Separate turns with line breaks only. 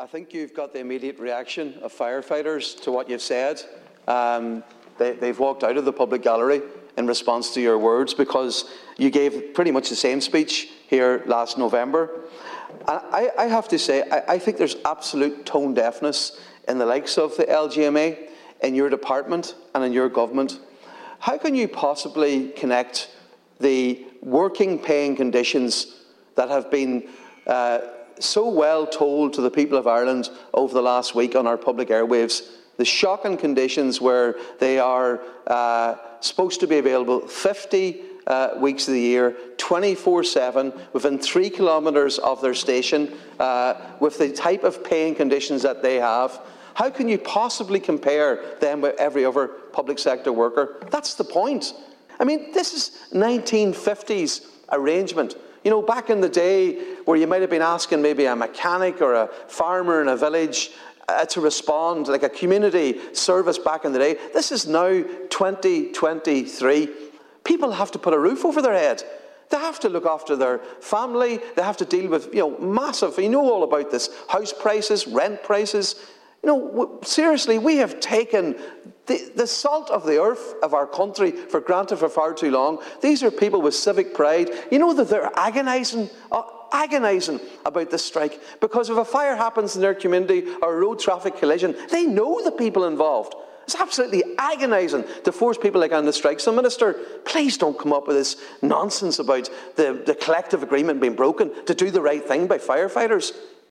I think you've got the immediate reaction of firefighters to what you've said. Um, they, they've walked out of the public gallery in response to your words because you gave pretty much the same speech here last November. I, I have to say, I, I, think there's absolute tone deafness in the likes of the LGMA, in your department, and in your government. How can you possibly connect the working paying conditions that have been uh, so well told to the people of Ireland over the last week on our public airwaves. The shocking conditions where they are uh, supposed to be available 50 uh, weeks of the year, 24 7, within three kilometres of their station, uh, with the type of paying conditions that they have. How can you possibly compare them with every other public sector worker? That's the point. I mean, this is 1950s arrangement. You know, back in the day where you might have been asking maybe a mechanic or a farmer in a village uh, to respond, like a community service back in the day, this is now 2023. People have to put a roof over their head. They have to look after their family. They have to deal with, you know, massive, you know all about this, house prices, rent prices. You know, seriously, we have taken the, the, salt of the earth of our country for granted for far too long. These are people with civic pride. You know that they're agonising, uh, agonising about this strike because if a fire happens in their community or a road traffic collision, they know the people involved. It's absolutely agonising to force people like on the strike. So, Minister, please don't come up with this nonsense about the, the collective agreement being broken to do the right thing by firefighters.